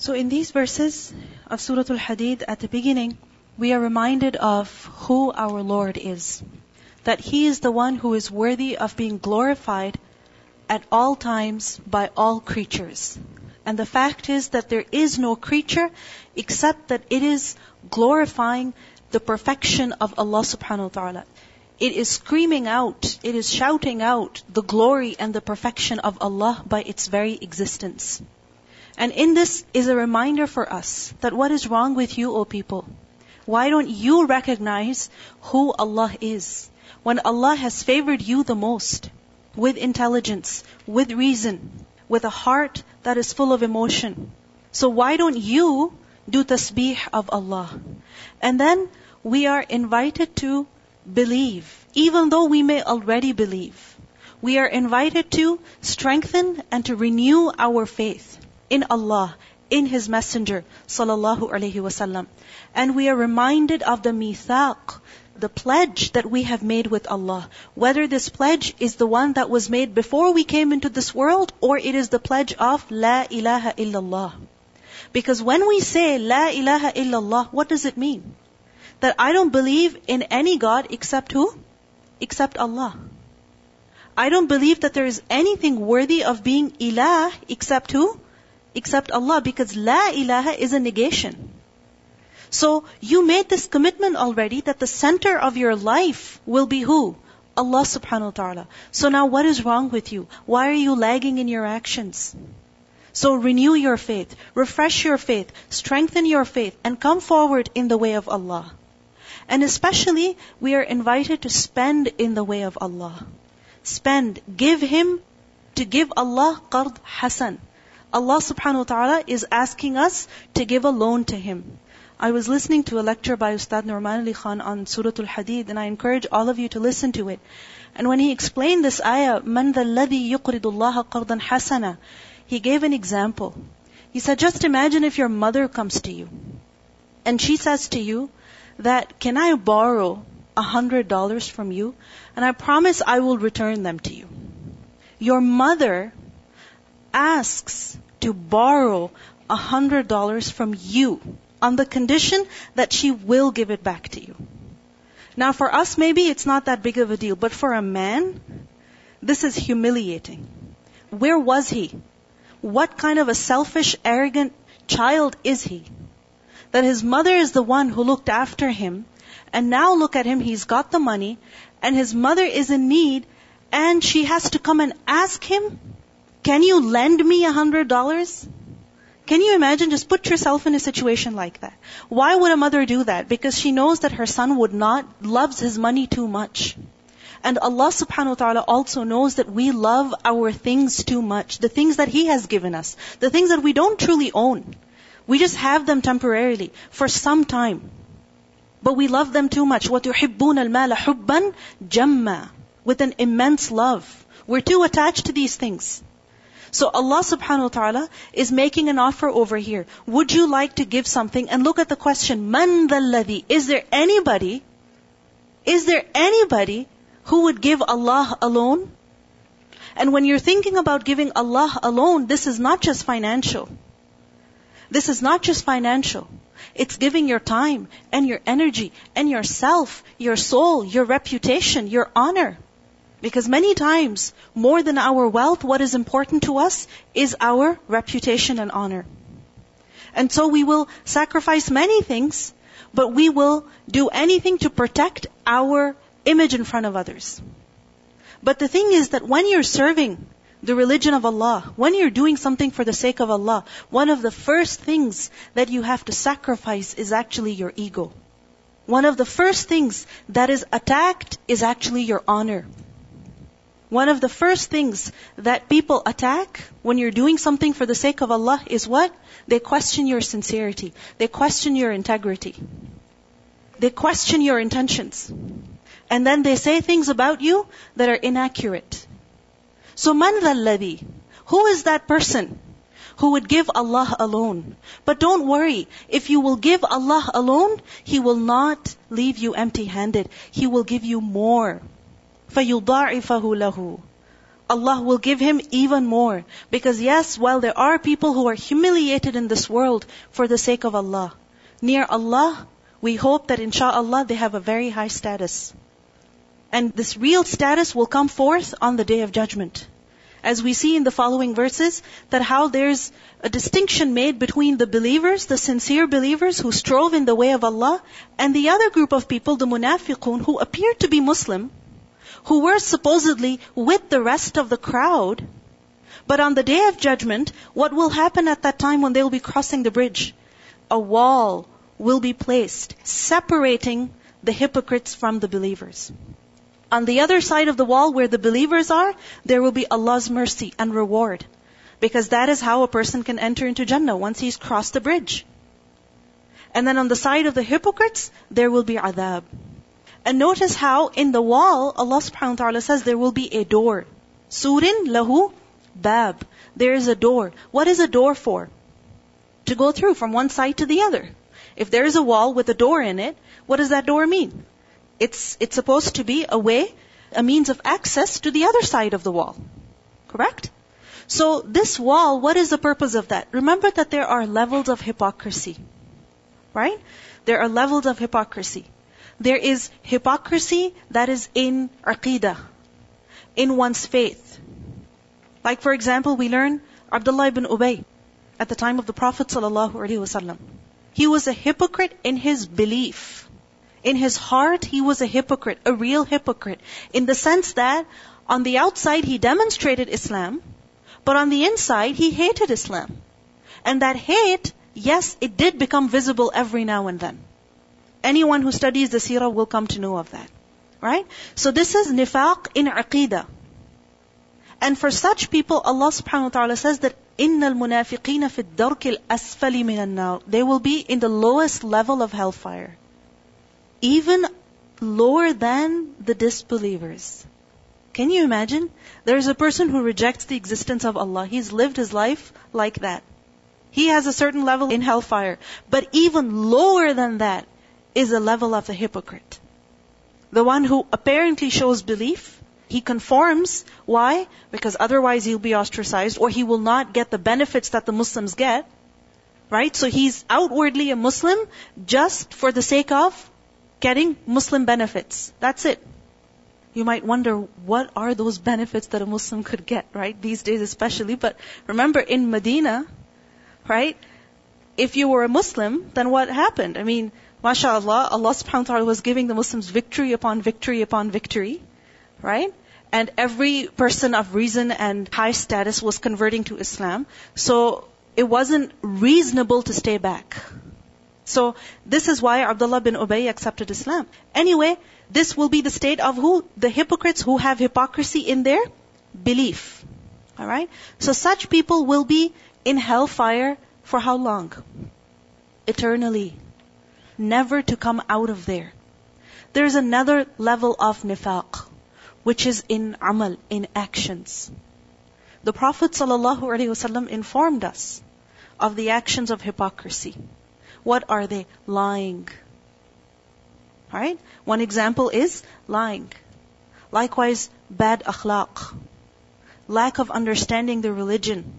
So in these verses of Surah Al-Hadid at the beginning, we are reminded of who our Lord is. That He is the one who is worthy of being glorified at all times by all creatures. And the fact is that there is no creature except that it is glorifying the perfection of Allah subhanahu wa ta'ala. It is screaming out, it is shouting out the glory and the perfection of Allah by its very existence. And in this is a reminder for us that what is wrong with you, O people? Why don't you recognize who Allah is? When Allah has favored you the most, with intelligence, with reason, with a heart that is full of emotion. So why don't you do tasbih of Allah? And then we are invited to believe, even though we may already believe. We are invited to strengthen and to renew our faith in Allah, in His Messenger, sallallahu alaihi wasallam. And we are reminded of the mithaq, the pledge that we have made with Allah. Whether this pledge is the one that was made before we came into this world, or it is the pledge of La ilaha illallah. Because when we say La ilaha illallah, what does it mean? That I don't believe in any God except who? Except Allah. I don't believe that there is anything worthy of being ilah except who? Except Allah because La ilaha is a negation. So you made this commitment already that the center of your life will be who? Allah subhanahu wa ta'ala. So now what is wrong with you? Why are you lagging in your actions? So renew your faith, refresh your faith, strengthen your faith, and come forward in the way of Allah. And especially, we are invited to spend in the way of Allah. Spend, give Him, to give Allah qard hasan. Allah subhanahu wa ta'ala is asking us to give a loan to Him. I was listening to a lecture by Ustad Nouman Ali Khan on Surah Al-Hadid and I encourage all of you to listen to it. And when he explained this ayah, مَنْ ذَا الَّذِي يُقْرِضُ اللَّهَ قَرْضًا حَسَنًا He gave an example. He said, just imagine if your mother comes to you and she says to you that, can I borrow a hundred dollars from you? And I promise I will return them to you. Your mother asks to borrow a hundred dollars from you on the condition that she will give it back to you. Now for us, maybe it's not that big of a deal, but for a man, this is humiliating. Where was he? What kind of a selfish, arrogant child is he? That his mother is the one who looked after him, and now look at him, he's got the money, and his mother is in need, and she has to come and ask him can you lend me a hundred dollars? Can you imagine? Just put yourself in a situation like that. Why would a mother do that? Because she knows that her son would not, loves his money too much. And Allah subhanahu wa ta'ala also knows that we love our things too much. The things that He has given us. The things that we don't truly own. We just have them temporarily, for some time. But we love them too much. وَتُحِبُّونَ الْمَالَ حُبًّا جَمًّا With an immense love. We're too attached to these things. So Allah subhanahu wa ta'ala is making an offer over here. Would you like to give something? And look at the question, Man ladhi? Is there anybody, is there anybody who would give Allah alone? And when you're thinking about giving Allah alone, this is not just financial. This is not just financial. It's giving your time and your energy and yourself, your soul, your reputation, your honor. Because many times, more than our wealth, what is important to us is our reputation and honor. And so we will sacrifice many things, but we will do anything to protect our image in front of others. But the thing is that when you're serving the religion of Allah, when you're doing something for the sake of Allah, one of the first things that you have to sacrifice is actually your ego. One of the first things that is attacked is actually your honor. One of the first things that people attack when you're doing something for the sake of Allah is what? They question your sincerity. They question your integrity. They question your intentions. And then they say things about you that are inaccurate. So man ladhi? Who is that person who would give Allah alone? But don't worry. If you will give Allah alone, He will not leave you empty handed. He will give you more. فَيُضَاعِفَهُ لَهُ Allah will give him even more. Because yes, while there are people who are humiliated in this world for the sake of Allah, near Allah, we hope that insha'Allah they have a very high status. And this real status will come forth on the day of judgment. As we see in the following verses, that how there's a distinction made between the believers, the sincere believers who strove in the way of Allah, and the other group of people, the munafiqun, who appear to be Muslim, who were supposedly with the rest of the crowd. But on the day of judgment, what will happen at that time when they will be crossing the bridge? A wall will be placed, separating the hypocrites from the believers. On the other side of the wall where the believers are, there will be Allah's mercy and reward. Because that is how a person can enter into Jannah once he's crossed the bridge. And then on the side of the hypocrites, there will be adab. And notice how in the wall, Allah subhanahu wa ta'ala says there will be a door. Surin lahu bab. There is a door. What is a door for? To go through from one side to the other. If there is a wall with a door in it, what does that door mean? It's, it's supposed to be a way, a means of access to the other side of the wall. Correct? So this wall, what is the purpose of that? Remember that there are levels of hypocrisy. Right? There are levels of hypocrisy. There is hypocrisy that is in aqidah, in one's faith. Like for example, we learn Abdullah ibn Ubay at the time of the Prophet wasallam. He was a hypocrite in his belief. In his heart, he was a hypocrite, a real hypocrite, in the sense that on the outside he demonstrated Islam, but on the inside he hated Islam. And that hate, yes, it did become visible every now and then. Anyone who studies the seerah will come to know of that. Right? So this is nifaq in aqidah. And for such people, Allah subhanahu wa ta'ala says that إِنَّ الْمُنَافِقِينَ فِي الدَّرْكِ الْأَسْفَلِ مِنَ النَّارِ They will be in the lowest level of hellfire even lower than the disbelievers. Can you imagine? There's a person who rejects the existence of Allah. He's lived his life like that. He has a certain level in hellfire. But even lower than that is the level of the hypocrite. The one who apparently shows belief, he conforms. Why? Because otherwise he'll be ostracized or he will not get the benefits that the Muslims get. Right? So he's outwardly a Muslim just for the sake of getting Muslim benefits. That's it. You might wonder, what are those benefits that a Muslim could get, right? These days especially. But remember, in Medina, right? If you were a Muslim, then what happened? I mean, mashallah, Allah subhanahu wa ta'ala was giving the Muslims victory upon victory upon victory, right? And every person of reason and high status was converting to Islam. So it wasn't reasonable to stay back. So this is why Abdullah bin Ubay accepted Islam. Anyway, this will be the state of who? The hypocrites who have hypocrisy in their belief. Alright? So such people will be in hellfire for how long? Eternally. Never to come out of there. There's another level of nifaq, which is in amal, in actions. The Prophet ﷺ informed us of the actions of hypocrisy. What are they? Lying. Alright? One example is lying. Likewise, bad akhlaq. Lack of understanding the religion.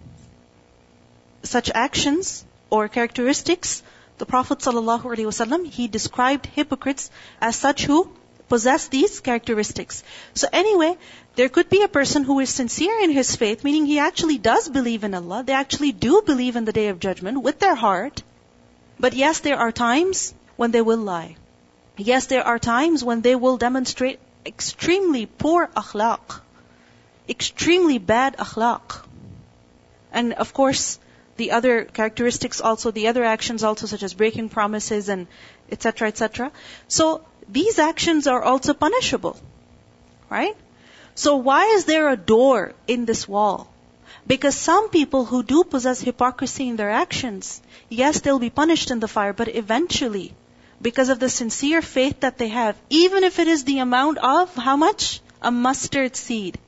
Such actions or characteristics, the Prophet ﷺ, he described hypocrites as such who possess these characteristics. So anyway, there could be a person who is sincere in his faith, meaning he actually does believe in Allah. They actually do believe in the day of judgment with their heart. But yes, there are times when they will lie. Yes, there are times when they will demonstrate extremely poor akhlaq. Extremely bad akhlaq. And of course, the other characteristics also, the other actions also such as breaking promises and etc. etc. So these actions are also punishable. Right? So why is there a door in this wall? Because some people who do possess hypocrisy in their actions, yes, they'll be punished in the fire, but eventually, because of the sincere faith that they have, even if it is the amount of how much? A mustard seed,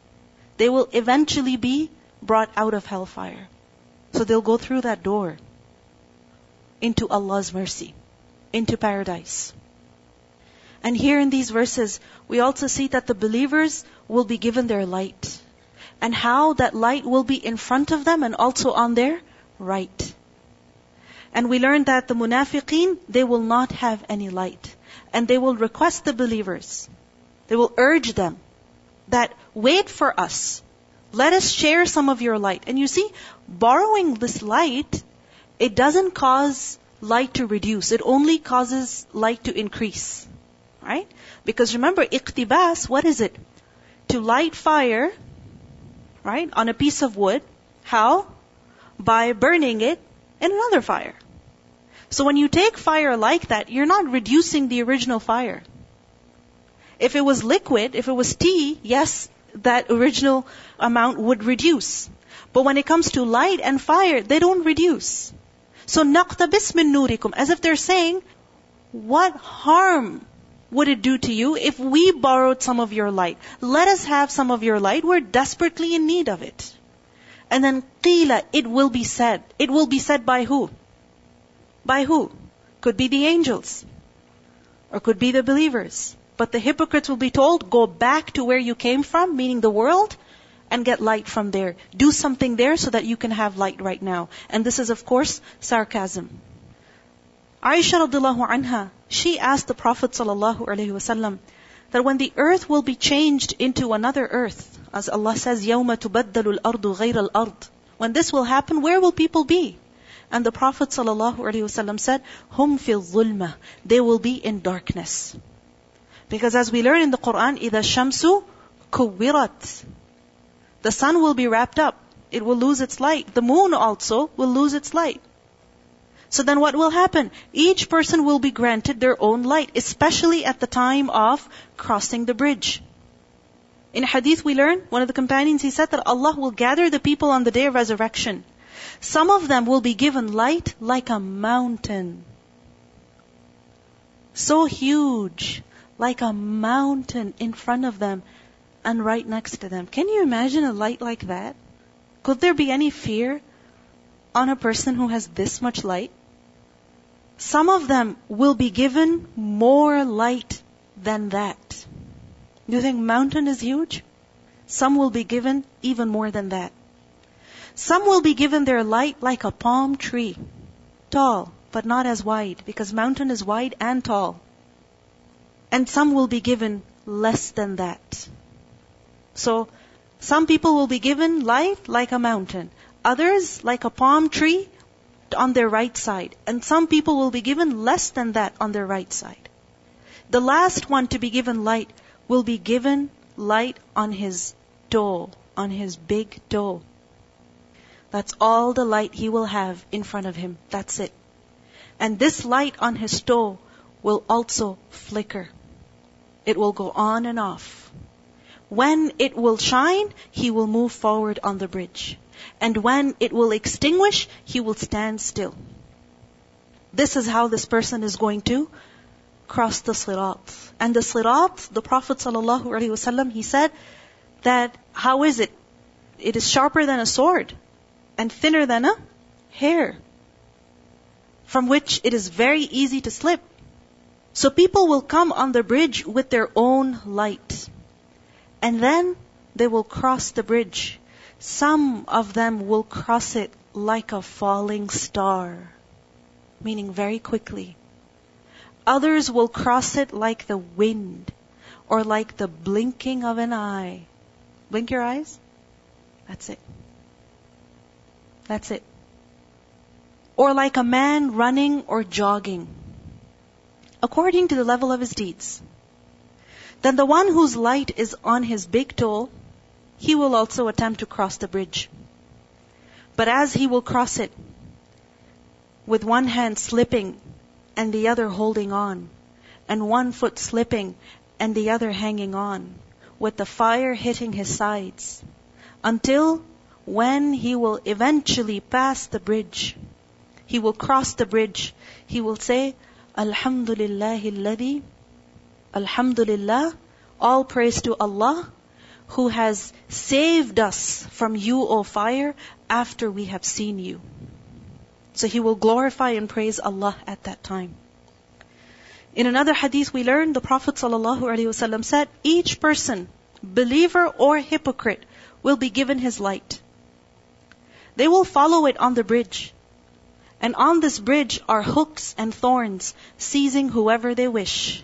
they will eventually be brought out of hellfire. So they'll go through that door into Allah's mercy, into paradise. And here in these verses, we also see that the believers will be given their light. and how that light will be in front of them and also on their right. And we learn that the munafiqeen, they will not have any light. And they will request the believers, they will urge them that wait for us. Let us share some of your light. And you see, borrowing this light, it doesn't cause light to reduce. It only causes light to increase. Right? Because remember, iqtibas, what is it? To light fire, right, on a piece of wood. How? By burning it in another fire. So when you take fire like that, you're not reducing the original fire. If it was liquid, if it was tea, yes, that original amount would reduce. But when it comes to light and fire, they don't reduce. So naqtabis min nurikum, as if they're saying, what harm would it do to you if we borrowed some of your light? Let us have some of your light. We're desperately in need of it. And then qila, it will be said. It will be said by who? By who? Could be the angels. Or could be the believers. But the hypocrites will be told, go back to where you came from, meaning the world, and get light from there. Do something there so that you can have light right now. And this is of course sarcasm. Aisha radiallahu anha, she asked the Prophet sallallahu alaihi wasallam that when the earth will be changed into another earth, as Allah says, يَوْمَ تُبَدَّلُ الْأَرْضُ غَيْرَ الْأَرْضِ When this will happen, where will people be? And the Prophet ﷺ said, "Hum fil zulma." They will be in darkness. Because as we learn in the Quran, إِذَا shamsu kuwirat. The sun will be wrapped up. It will lose its light. The moon also will lose its light. So then what will happen? Each person will be granted their own light, especially at the time of crossing the bridge. In hadith we learn, one of the companions, he said that Allah will gather the people on the day of resurrection. Some of them will be given light like a mountain. So huge, like a mountain in front of them and right next to them. Can you imagine a light like that? Could there be any fear on a person who has this much light? Some of them will be given more light than that. Do you think mountain is huge? Some will be given even more than that. Some will be given their light like a palm tree. Tall, but not as wide, because mountain is wide and tall. And some will be given less than that. So, some people will be given light like a mountain. Others like a palm tree on their right side. And some people will be given less than that on their right side. The last one to be given light will be given light on his toe, on his big toe. That's all the light he will have in front of him. That's it. And this light on his toe will also flicker. It will go on and off. When it will shine, he will move forward on the bridge. And when it will extinguish, he will stand still. This is how this person is going to cross the sirat. And the sirat, the Prophet ﷺ, he said that, how is it? It is sharper than a sword and thinner than a hair, from which it is very easy to slip. So people will come on the bridge with their own light. And then they will cross the bridge. Some of them will cross it like a falling star, meaning very quickly. Others will cross it like the wind or like the blinking of an eye. Blink your eyes. That's it. That's it. Or like a man running or jogging, according to the level of his deeds. Then the one whose light is on his big toe, he will also attempt to cross the bridge. But as he will cross it, with one hand slipping and the other holding on, and one foot slipping and the other hanging on, with the fire hitting his sides, until when he will eventually pass the bridge, he will cross the bridge, he will say, Alhamdulillah alladhi, Alhamdulillah, all praise to Allah, who has saved us from you, O fire, after we have seen you. So he will glorify and praise Allah at that time. In another hadith we learn the Prophet ﷺ said, each person, believer or hypocrite, will be given his light. They will follow it on the bridge. And on this bridge are hooks and thorns, seizing whoever they wish.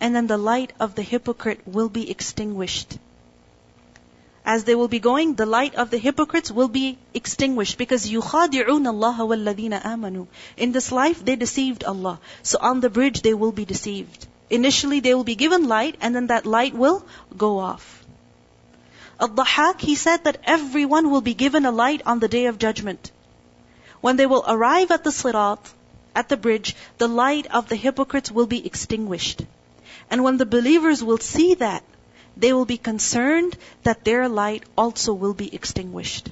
And then the light of the hypocrite will be extinguished. As they will be going, the light of the hypocrites will be extinguished because يُخَادِعُونَ اللَّهَ وَالَّذِينَ آمَنُوا. In this life, they deceived Allah. So on the bridge, they will be deceived. Initially, they will be given light and then that light will go off. Al-Dhahak, he said that everyone will be given a light on the day of judgment. When they will arrive at the sirat, at the bridge, the light of the hypocrites will be extinguished. And when the believers will see that, they will be concerned that their light also will be extinguished.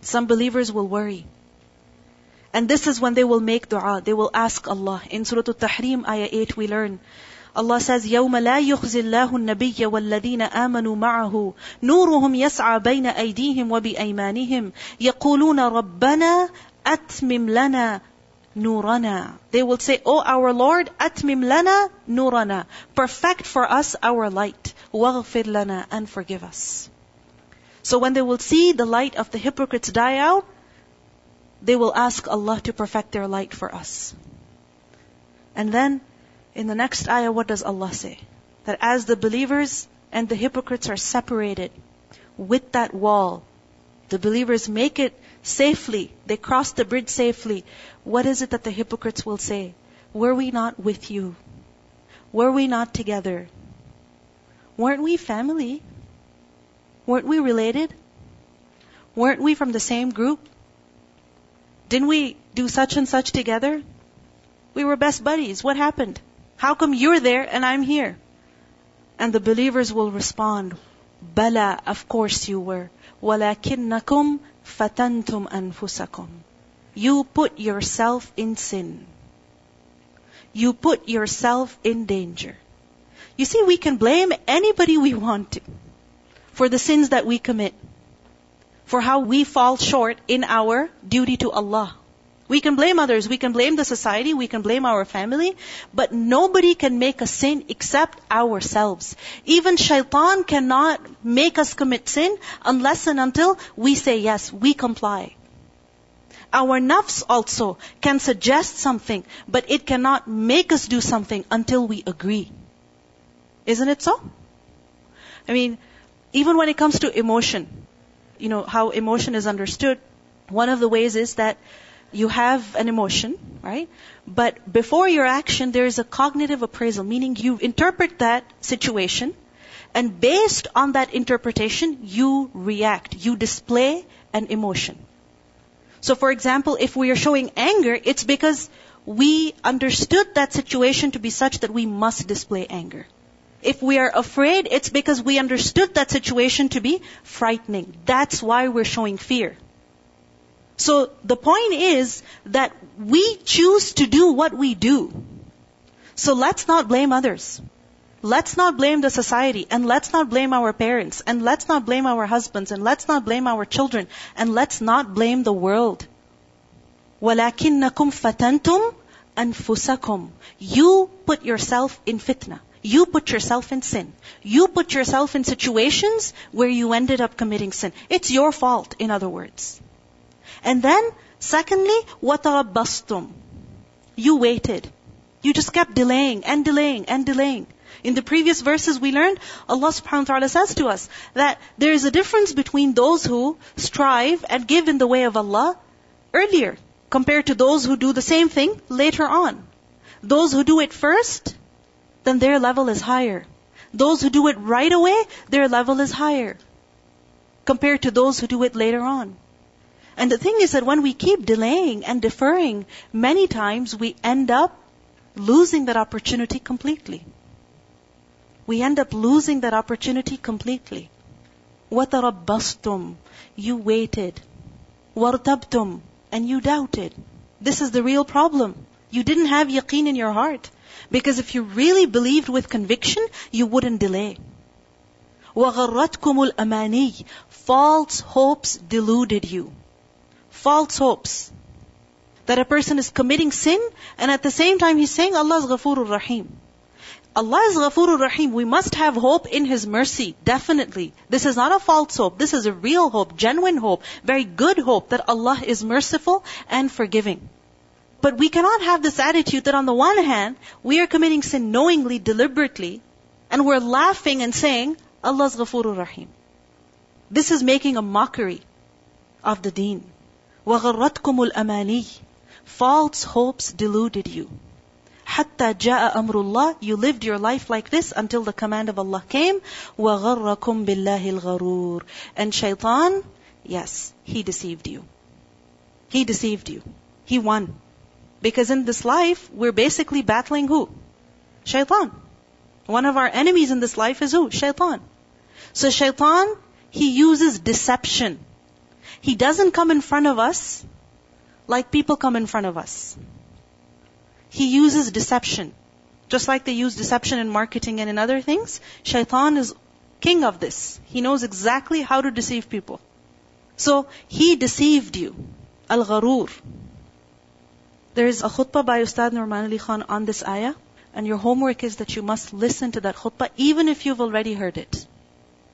Some believers will worry. And this is when they will make dua. They will ask Allah. In Surah Al-Tahrim, ayah 8, we learn. Allah says, يَوْمَ لَا يُخْزِي اللَّهُ النَّبِيَّ وَالَّذِينَ آمَنُوا مَعَهُ نُورُهُمْ يَسْعَى بَيْنَ أَيْدِيهِمْ وَبِأَيْمَانِهِمْ يَقُولُونَ رَبَّنَا أَتْمِمْ لَنَا نُورَنَا They will say, Oh our Lord, أَتْمِمْ لَنَا نُورَنَا Perfect for us our light. وَاغْفِرْ لَنَا And forgive us. So when they will see the light of the hypocrites die out, they will ask Allah to perfect their light for us. And then in the next ayah, what does Allah say? That as the believers and the hypocrites are separated with that wall, the believers make it safely, they cross the bridge safely. What is it that the hypocrites will say? Were we not with you? Were we not together? Weren't we family? Weren't we related? Weren't we from the same group? Didn't we do such and such together? We were best buddies. What happened? How come you're there and I'm here? And the believers will respond, Bala, of course you were. وَلَكِنَّكُمْ fatantum anfusakum. You put yourself in sin. You put yourself in danger. You see, we can blame anybody we want to for the sins that we commit, for how we fall short in our duty to Allah. We can blame others, we can blame the society, we can blame our family, but nobody can make a sin except ourselves. Even shaitan cannot make us commit sin unless and until we say yes, we comply. Our nafs also can suggest something, but it cannot make us do something until we agree. Isn't it so? I mean, even when it comes to emotion, you know, how emotion is understood, one of the ways is that you have an emotion, right? But before your action, there is a cognitive appraisal, meaning you interpret that situation, and based on that interpretation, you react. You display an emotion. So for example, if we are showing anger, it's because we understood that situation to be such that we must display anger. If we are afraid, it's because we understood that situation to be frightening. That's why we're showing fear. So the point is that we choose to do what we do. So let's not blame others. Let's not blame the society and let's not blame our parents and let's not blame our husbands and let's not blame our children and let's not blame the world. وَلَكِنَّكُمْ فَتَنْتُمْ أَنفُسَكُمْ You put yourself in fitna. You put yourself in sin. You put yourself in situations where you ended up committing sin. It's your fault, in other words. And then, secondly, وَتَرَبَّصْتُمْ You waited. You just kept delaying and delaying and delaying. In the previous verses we learned, Allah subhanahu wa ta'ala says to us that there is a difference between those who strive and give in the way of Allah earlier compared to those who do the same thing later on. Those who do it first, then their level is higher. Those who do it right away, their level is higher compared to those who do it later on. And the thing is that when we keep delaying and deferring, many times we end up losing that opportunity completely. We end up losing that opportunity completely. وَتَرَبَّصْتُمْ You waited. وَارْتَبْتُمْ And you doubted. This is the real problem. You didn't have yaqeen in your heart. Because if you really believed with conviction, you wouldn't delay. وَغَرَّتْكُمُ الْأَمَانِيِّ False hopes deluded you false hopes. That a person is committing sin and at the same time he's saying Allah is Ghafurur Rahim. Allah is Ghafurur Rahim. We must have hope in His mercy, definitely. This is not a false hope. This is a real hope, genuine hope, very good hope that Allah is merciful and forgiving. But we cannot have this attitude that on the one hand, we are committing sin knowingly, deliberately, and we're laughing and saying, Allah is Ghafurur Rahim. This is making a mockery of the deen. وَغَرَّتْكُمُ الْأَمَانِيِّ False hopes deluded you. حتى جاء أمر الله You lived your life like this until the command of Allah came وغركم بالله الغرور And shaitan, yes, he deceived you. He deceived you. He won. Because in this life, we're basically battling who? Shaitan. One of our enemies in this life is who? Shaitan. So shaitan, he uses deception. He doesn't come in front of us like people come in front of us. He uses deception. Just like they use deception in marketing and in other things, shaitan is king of this. He knows exactly how to deceive people. So, he deceived you. Al-Gharur. There is a khutbah by Ustad Nouman Ali Khan on this ayah, and your homework is that you must listen to that khutbah even if you've already heard it.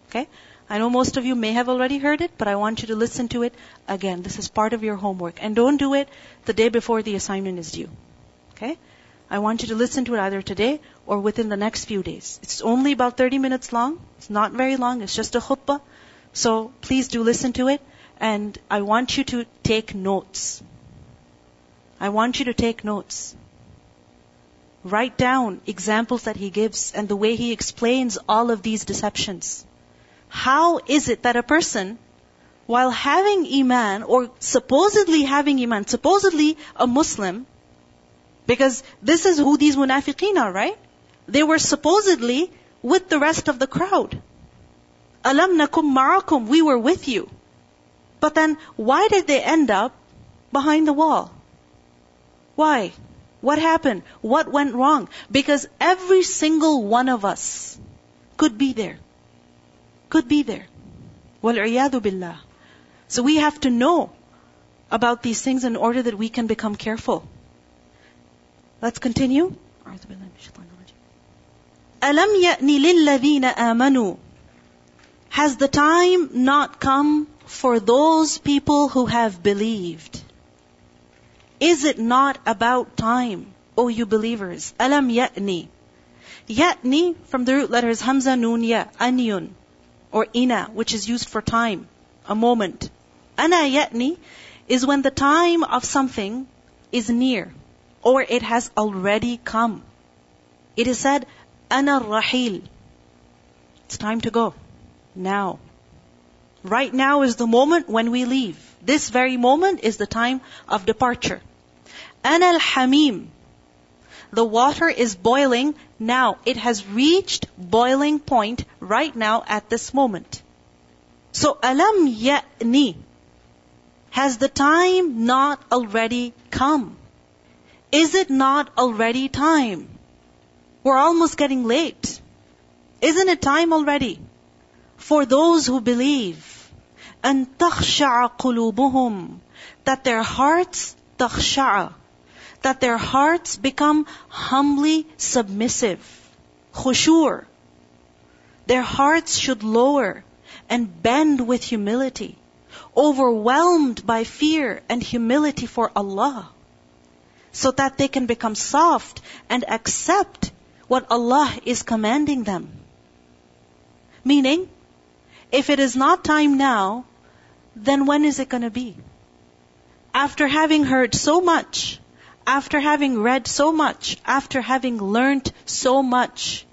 Okay? I know most of you may have already heard it, but I want you to listen to it again. This is part of your homework. And don't do it the day before the assignment is due. Okay? I want you to listen to it either today or within the next few days. It's only about 30 minutes long. It's not very long. It's just a khutbah. So please do listen to it. And I want you to take notes. I want you to take notes. Write down examples that he gives and the way he explains all of these deceptions. How is it that a person, while having Iman or supposedly having Iman, supposedly a Muslim, because this is who these munafiqeen are, right? They were supposedly with the rest of the crowd. Alam nakum ma'akum, we were with you. But then, why did they end up behind the wall? Why? What happened? What went wrong? Because every single one of us could be there Could be there. Wal billah. So we have to know about these things in order that we can become careful. Let's continue. أَلَمْ يَأْنِ لِلَّذِينَ آمَنُوا Has the time not come for those people who have believed? Is it not about time, O you believers? أَلَمْ يَأْنِ Ya'ni from the root letters Hamza, Nun, Ya, Anyun, or Ina, which is used for time, a moment. Ana ya'ni is when the time of something is near or it has already come. It is said, Ana rahil. It's time to go. Now. Right now is the moment when we leave. This very moment is the time of departure. Ana al-hamim. The water is boiling now. It has reached boiling point right now at this moment. So, alam ya'ni. Has the time not already come? Is it not already time? We're almost getting late. Isn't it time already? For those who believe, and تخشع قلوبهم, that their hearts تخشع, that their hearts become humbly submissive, khushur. Their hearts should lower and bend with humility, overwhelmed by fear and humility for Allah so that they can become soft and accept what Allah is commanding them. Meaning, if it is not time now, then when is it going to be? After having heard so much, after having read so much, after having learned so much,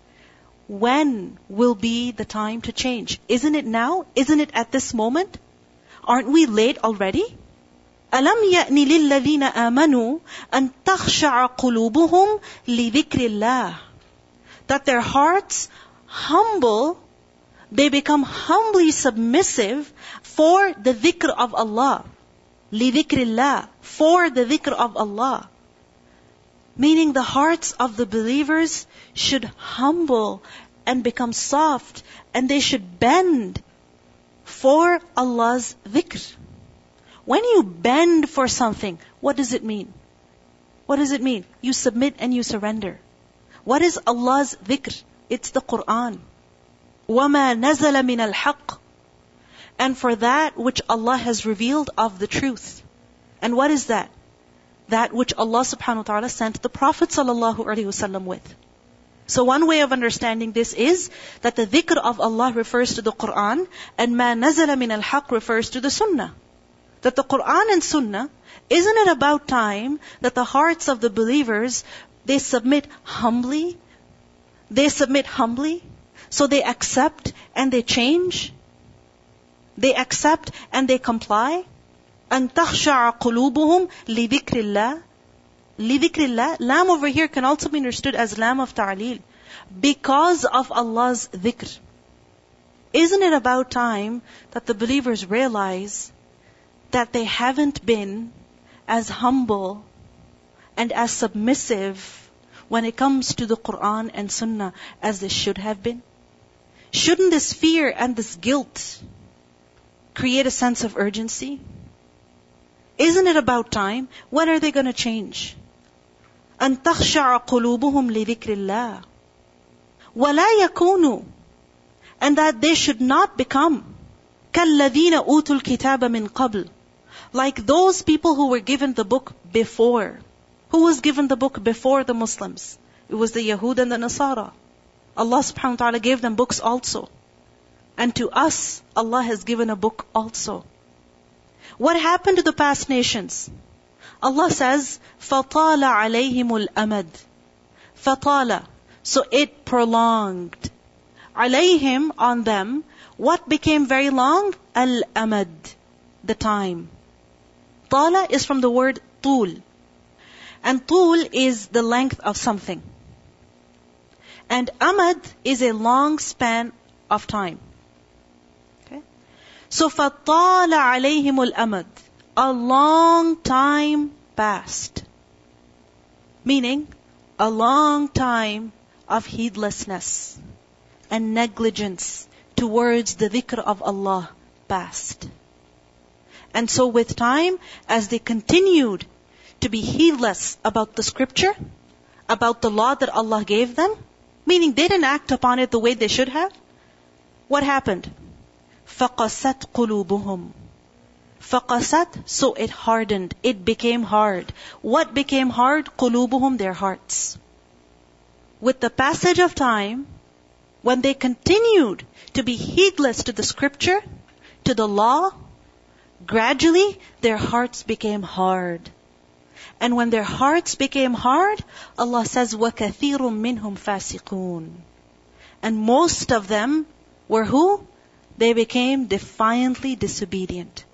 when will be the time to change? Isn't it now? Isn't it at this moment? Aren't we late already? ألم يأن للذين آمنوا أن تخشع قلوبهم لذكر الله that their hearts humble they become humbly submissive for the dhikr of Allah لذكر الله for the dhikr of Allah meaning the hearts of the believers should humble and become soft and they should bend for Allah's dhikr when you bend for something, what does it mean? What does it mean? You submit and you surrender. What is Allah's dhikr? It's the Quran. وَمَا نَزَلَ مِنَ الْحَقِّ And for that which Allah has revealed of the truth. And what is that? That which Allah subhanahu wa ta'ala sent the Prophet sallallahu alaihi wasallam with. So one way of understanding this is that the dhikr of Allah refers to the Quran and ma nazala min al-haq refers to the Sunnah. That the Quran and Sunnah, isn't it about time that the hearts of the believers, they submit humbly? They submit humbly? So they accept and they change? They accept and they comply? أن تخشع قلوبهم لذكر الله لذكر Lam over here can also be understood as lam of ta'leel. Because of Allah's dhikr. Isn't it about time that the believers realize that they haven't been as humble and as submissive when it comes to the Quran and Sunnah as they should have been? Shouldn't this fear and this guilt create a sense of urgency? Isn't it about time? When are they going to change? أن تخشع قلوبهم لذكر الله ولا يكونوا and that they should not become كالذين أوتوا الكتاب من قبل like those people who were given the book before who was given the book before the Muslims it was the Yahud and the Nasara Allah subhanahu wa ta'ala gave them books also and to us Allah has given a book also what happened to the past nations Allah says, فَطَالَ عَلَيْهِمُ الْأَمَدِ فَطَالَ So it prolonged. عَلَيْهِمْ on them. What became very long? Al-amad. The time. Tala is from the word tul. And tul is the length of something. And amad is a long span of time. Okay? So فَطَالَ عَلَيْهِمُ الْأَمَدِ a long time passed. Meaning, a long time of heedlessness and negligence towards the dhikr of Allah passed. And so with time, as they continued to be heedless about the scripture, about the law that Allah gave them, meaning they didn't act upon it the way they should have, what happened? فَقَسَتْ قُلُوبُهُمْ فَقَسَتْ So it hardened. It became hard. What became hard? قُلُوبُهُمْ Their hearts. With the passage of time, when they continued to be heedless to the scripture, to the law, gradually their hearts became hard. And when their hearts became hard, Allah says, وَكَثِيرٌ مِّنْهُمْ فَاسِقُونَ And most of them were who? They became defiantly disobedient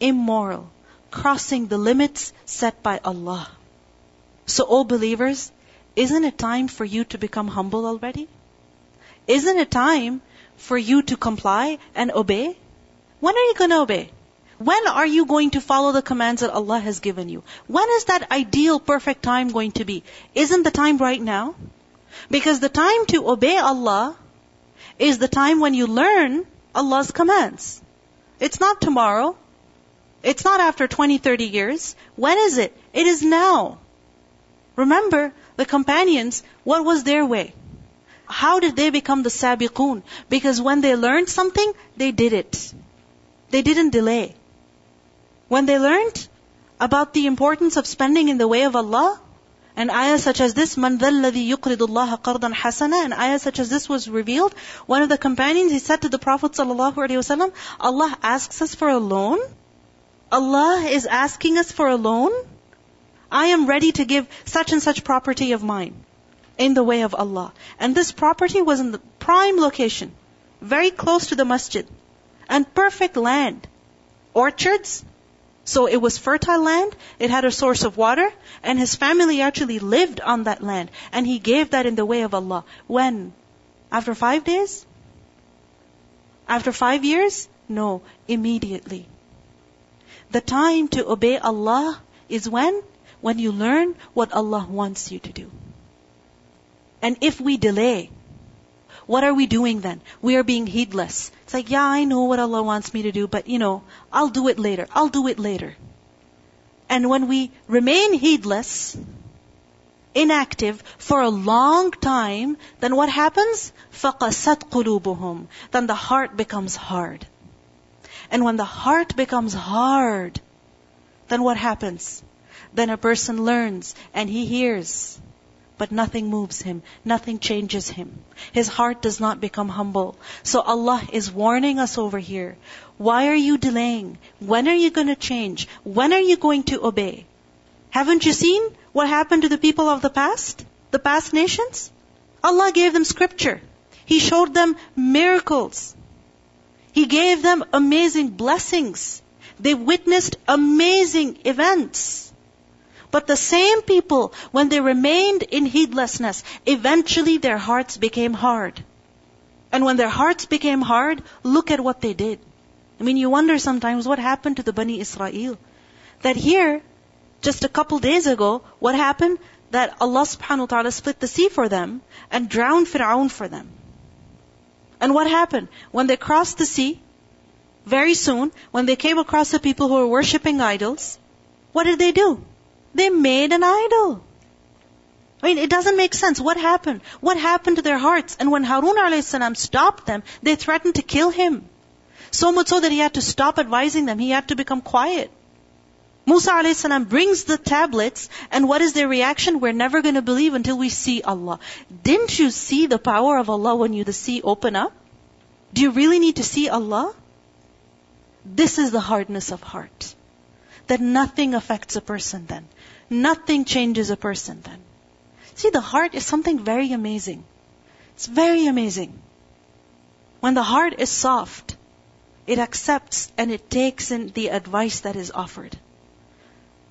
immoral, crossing the limits set by Allah. So, O believers, isn't it time for you to become humble already? Isn't it time for you to comply and obey? When are you going to obey? When are you going to follow the commands that Allah has given you? When is that ideal, perfect time going to be? Isn't the time right now? Because the time to obey Allah is the time when you learn Allah's commands. It's not tomorrow. It's not after 20, 30 years. When is it? It is now. Remember, the companions, what was their way? How did they become the sabiqun? Because when they learned something, they did it. They didn't delay. When they learned about the importance of spending in the way of Allah, and ayah such as this, مَنْ ذَا الَّذِي يُقْرِضُ اللَّهَ قَرْضًا حَسَنًا, and ayah such as this was revealed, one of the companions, he said to the Prophet ﷺ, Allah asks us for a loan, Allah is asking us for a loan, I am ready to give such and such property of mine in the way of Allah. And this property was in the prime location, very close to the masjid, and perfect land, orchards. so it was fertile land, it had a source of water, and his family actually lived on that land. And he gave that in the way of Allah. When? After five days? After five years? No, immediately. The time to obey Allah is when? When you learn what Allah wants you to do. And if we delay, what are we doing then? We are being heedless. It's like, yeah, I know what Allah wants me to do, but you know, I'll do it later. I'll do it later. And when we remain heedless, inactive for a long time, then what happens? فَقَسَتْ قُلُوبُهُمْ Then the heart becomes hard. And when the heart becomes hard, then what happens? Then a person learns and he hears, but nothing moves him, nothing changes him. His heart does not become humble. So Allah is warning us over here. Why are you delaying? When are you going to change? When are you going to obey? Haven't you seen what happened to the people of the past? The past nations? Allah gave them scripture. He showed them miracles. He gave them amazing blessings. They witnessed amazing events. But the same people, when they remained in heedlessness, eventually their hearts became hard. And when their hearts became hard, look at what they did. I mean, you wonder sometimes what happened to the Bani Israel. That here, just a couple days ago, what happened? That Allah subhanahu wa ta'ala split the sea for them and drowned Fir'aun for them. And what happened? When they crossed the sea, very soon, when they came across the people who were worshipping idols, what did they do? They made an idol. I mean, it doesn't make sense. What happened? What happened to their hearts? And when Harun a.s. stopped them, they threatened to kill him. So much so that he had to stop advising them. He had to become quiet. Musa a.s. brings the tablets, and what is their reaction? We're never going to believe until we see Allah. Didn't you see the power of Allah when you the sea open up? Do you really need to see Allah? This is the hardness of heart. That nothing affects a person then. Nothing changes a person then. See, the heart is something very amazing. It's very amazing. When the heart is soft, it accepts and it takes in the advice that is offered.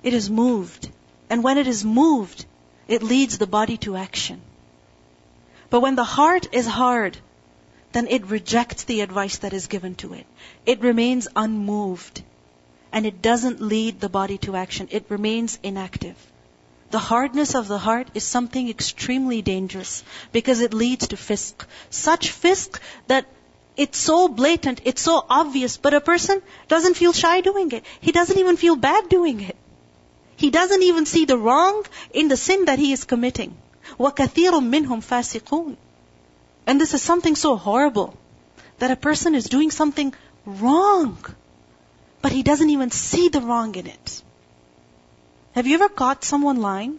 It is moved. And when it is moved, it leads the body to action. But when the heart is hard, then it rejects the advice that is given to it. It remains unmoved And it doesn't lead the body to action. It remains inactive. The hardness of the heart is something extremely dangerous because it leads to fisk. Such fisk that it's so blatant, it's so obvious, but a person doesn't feel shy doing it. He doesn't even feel bad doing it. He doesn't even see the wrong in the sin that he is committing. وَكَثِيرٌ مِّنْهُمْ فَاسِقُونَ And this is something so horrible that a person is doing something wrong, but he doesn't even see the wrong in it. Have you ever caught someone lying?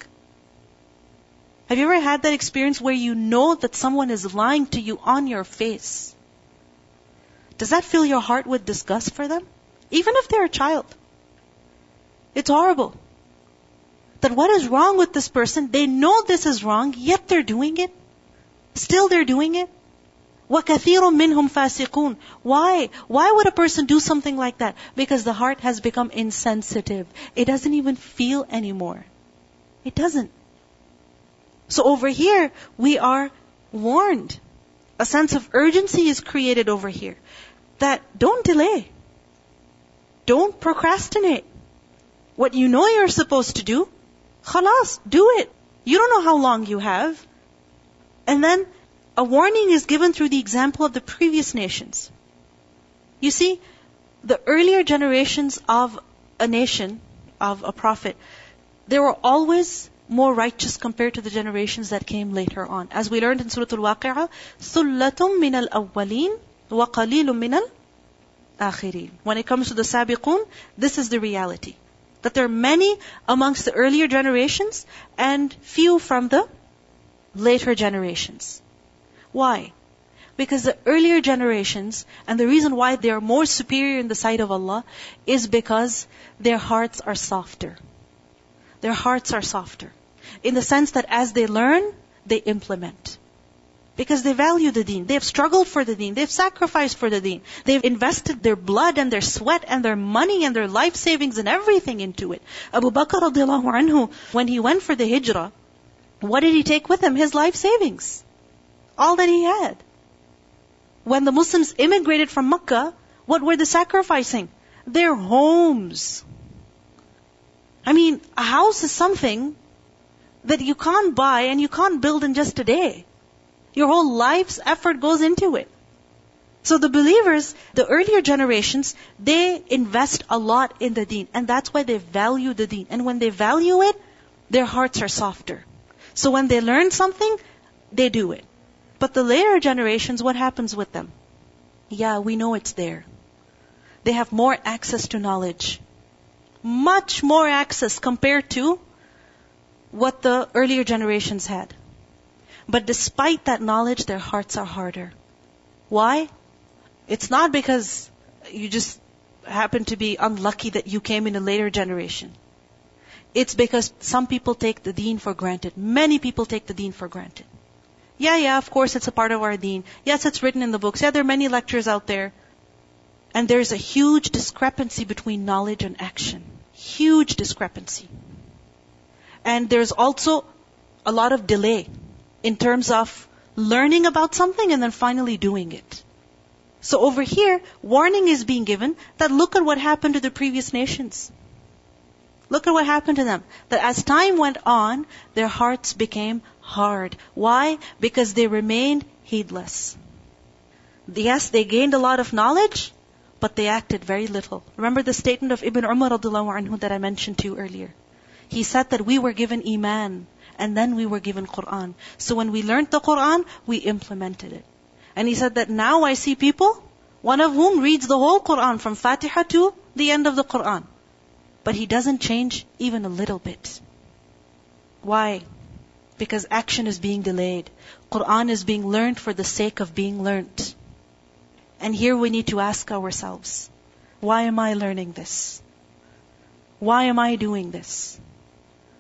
Have you ever had that experience where you know that someone is lying to you on your face? Does that fill your heart with disgust for them? Even if they're a child. It's horrible that what is wrong with this person, they know this is wrong, yet they're doing it. Still they're doing it. وَكَثِيرٌ مِّنْهُمْ فَاسِقُونَ Why? Why would a person do something like that? Because the heart has become insensitive. It doesn't even feel anymore. It doesn't. So over here, we are warned. A sense of urgency is created over here. That don't delay. Don't procrastinate. What you know you're supposed to do, Khalas, do it. You don't know how long you have. And then a warning is given through the example of the previous nations. You see, the earlier generations of a nation, of a prophet, they were always more righteous compared to the generations that came later on. As we learned in Surah Al-Waqi'ah, ثُلَّةٌ مِنَ الْأَوَّلِينَ وَقَلِيلٌ مِنَ الْآخِرِينَ When it comes to the Sabiqun, this is the reality. That there are many amongst the earlier generations and few from the later generations. Why? Because the earlier generations, and the reason why they are more superior in the sight of Allah, is because their hearts are softer. Their hearts are softer. In the sense that as they learn, they implement. Because they value the deen. They've struggled for the deen. They've sacrificed for the deen. They've invested their blood and their sweat and their money and their life savings and everything into it. Abu Bakr radiallahu anhu, when he went for the hijrah, what did he take with him? His life savings. All that he had. When the Muslims immigrated from Makkah, what were they sacrificing? Their homes. I mean, a house is something that you can't buy and you can't build in just a day. Your whole life's effort goes into it. So the believers, the earlier generations, they invest a lot in the deen. And that's why they value the deen. And when they value it, their hearts are softer. So when they learn something, they do it. But the later generations, what happens with them? Yeah, we know it's there. They have more access to knowledge. Much more access compared to what the earlier generations had. But despite that knowledge, their hearts are harder. Why? It's not because you just happen to be unlucky that you came in a later generation. It's because some people take the deen for granted. Many people take the deen for granted. Yeah, yeah, of course it's a part of our deen. Yes, it's written in the books. Yeah, there are many lectures out there. And there's a huge discrepancy between knowledge and action. Huge discrepancy. And there's also a lot of delay in terms of learning about something and then finally doing it. So over here, warning is being given that look at what happened to the previous nations. Look at what happened to them. That as time went on, their hearts became hard. Why? Because they remained heedless. Yes, they gained a lot of knowledge, but they acted very little. Remember the statement of Ibn Umar anhu that I mentioned to you earlier. He said that we were given Iman, and then we were given Quran. So when we learned the Quran, we implemented it. And he said that now I see people, one of whom reads the whole Quran from Fatiha to the end of the Quran. But he doesn't change even a little bit. Why? Because action is being delayed. Quran is being learned for the sake of being learnt. And here we need to ask ourselves, why am I learning this? Why am I doing this?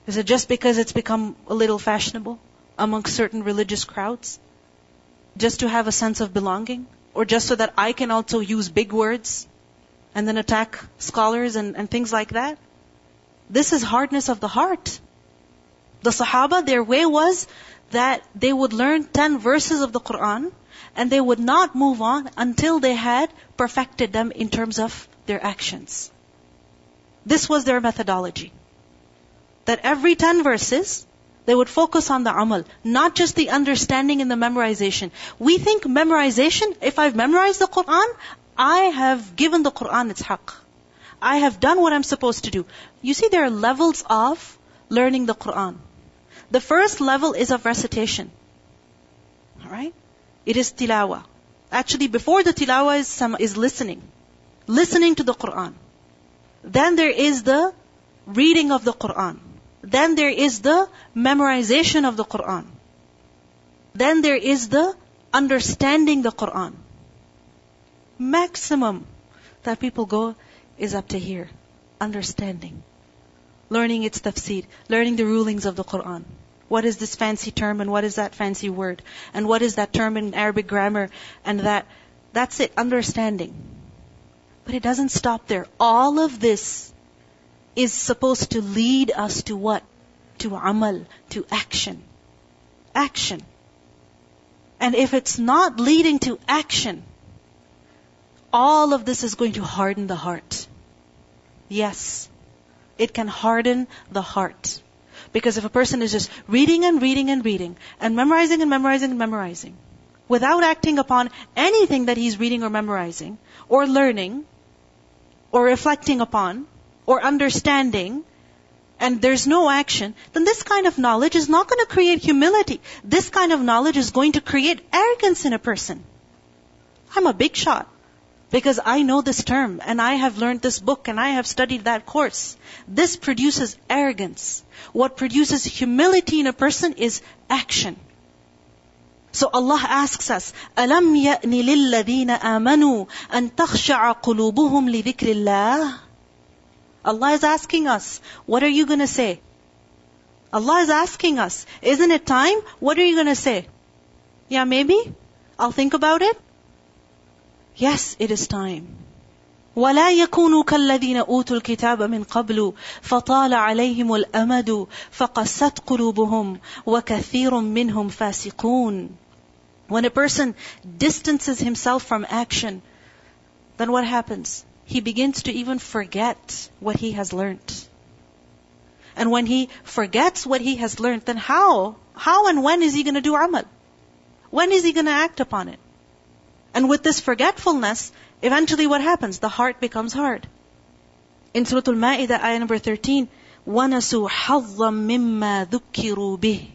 Is it just because it's become a little fashionable among certain religious crowds? Just to have a sense of belonging? Or just so that I can also use big words and then attack scholars and, and things like that? This is hardness of the heart. The Sahaba, their way was that they would learn 10 verses of the Quran and they would not move on until they had perfected them in terms of their actions. This was their methodology. That every 10 verses, they would focus on the amal, not just the understanding and the memorization. We think memorization, if I've memorized the Quran, I have given the Quran its haqq. I have done what I'm supposed to do. You see, there are levels of learning the Quran. The first level is of recitation. Alright? It is tilawa. Actually, before the tilawa is, some, is listening. Listening to the Quran. Then there is the reading of the Quran. Then there is the memorization of the Quran. Then there is the understanding the Quran. Maximum that people go is up to here. Understanding learning its tafsir, learning the rulings of the Quran. What is this fancy term and what is that fancy word? And what is that term in Arabic grammar? And that, that's it, understanding. But it doesn't stop there. All of this is supposed to lead us to what? To amal, to action. Action. And if it's not leading to action, all of this is going to harden the heart. Yes. It can harden the heart. Because if a person is just reading and reading and reading, and memorizing and memorizing and memorizing, without acting upon anything that he's reading or memorizing, or learning, or reflecting upon, or understanding, and there's no action, then this kind of knowledge is not going to create humility. This kind of knowledge is going to create arrogance in a person. I'm a big shot because I know this term and I have learned this book and I have studied that course. This produces arrogance. What produces humility in a person is action. So Allah asks us, أَلَمْ يَأْنِ لِلَّذِينَ آمَنُوا أَن تَخْشَعَ قُلُوبُهُمْ لِذِكْرِ اللَّهِ Allah is asking us, what are you going to say? Allah is asking us, isn't it time? What are you going to say? Yeah, maybe? I'll think about it. Yes, it is time. ولا يكونوا كالذين أوتوا الكتاب من قبل فطال عليهم الأمد فقست قلوبهم وكثير منهم فاسقون When a person distances himself from action, then what happens? He begins to even forget what he has learnt. And when he forgets what he has learnt, then how? How and when is he going to do amal? When is he going to act upon it? And with this forgetfulness, eventually what happens? The heart becomes hard. In Surah Al-Ma'idah, ayah number 13, وَنَسُوا حَظًّا مِمَّا ذُكِّرُوا بِهِ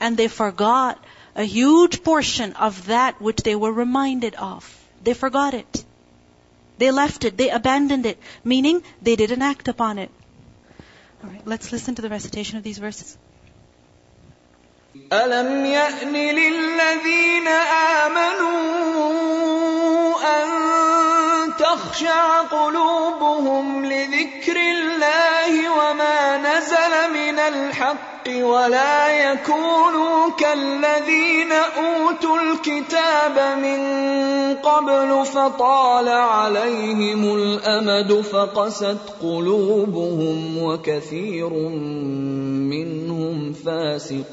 And they forgot a huge portion of that which they were reminded of. They forgot it. They left it. They abandoned it. Meaning, they didn't act upon it. Alright, let's listen to the recitation of these verses. ألم يأن للذين آمنوا أن تخشع قلوبهم لذكر الله وما نزل من الحق ولا يكونوا كالذين أوتوا الكتاب من قبل فطال عليهم الأمد فقست قلوبهم وكثير منهم فاسقون.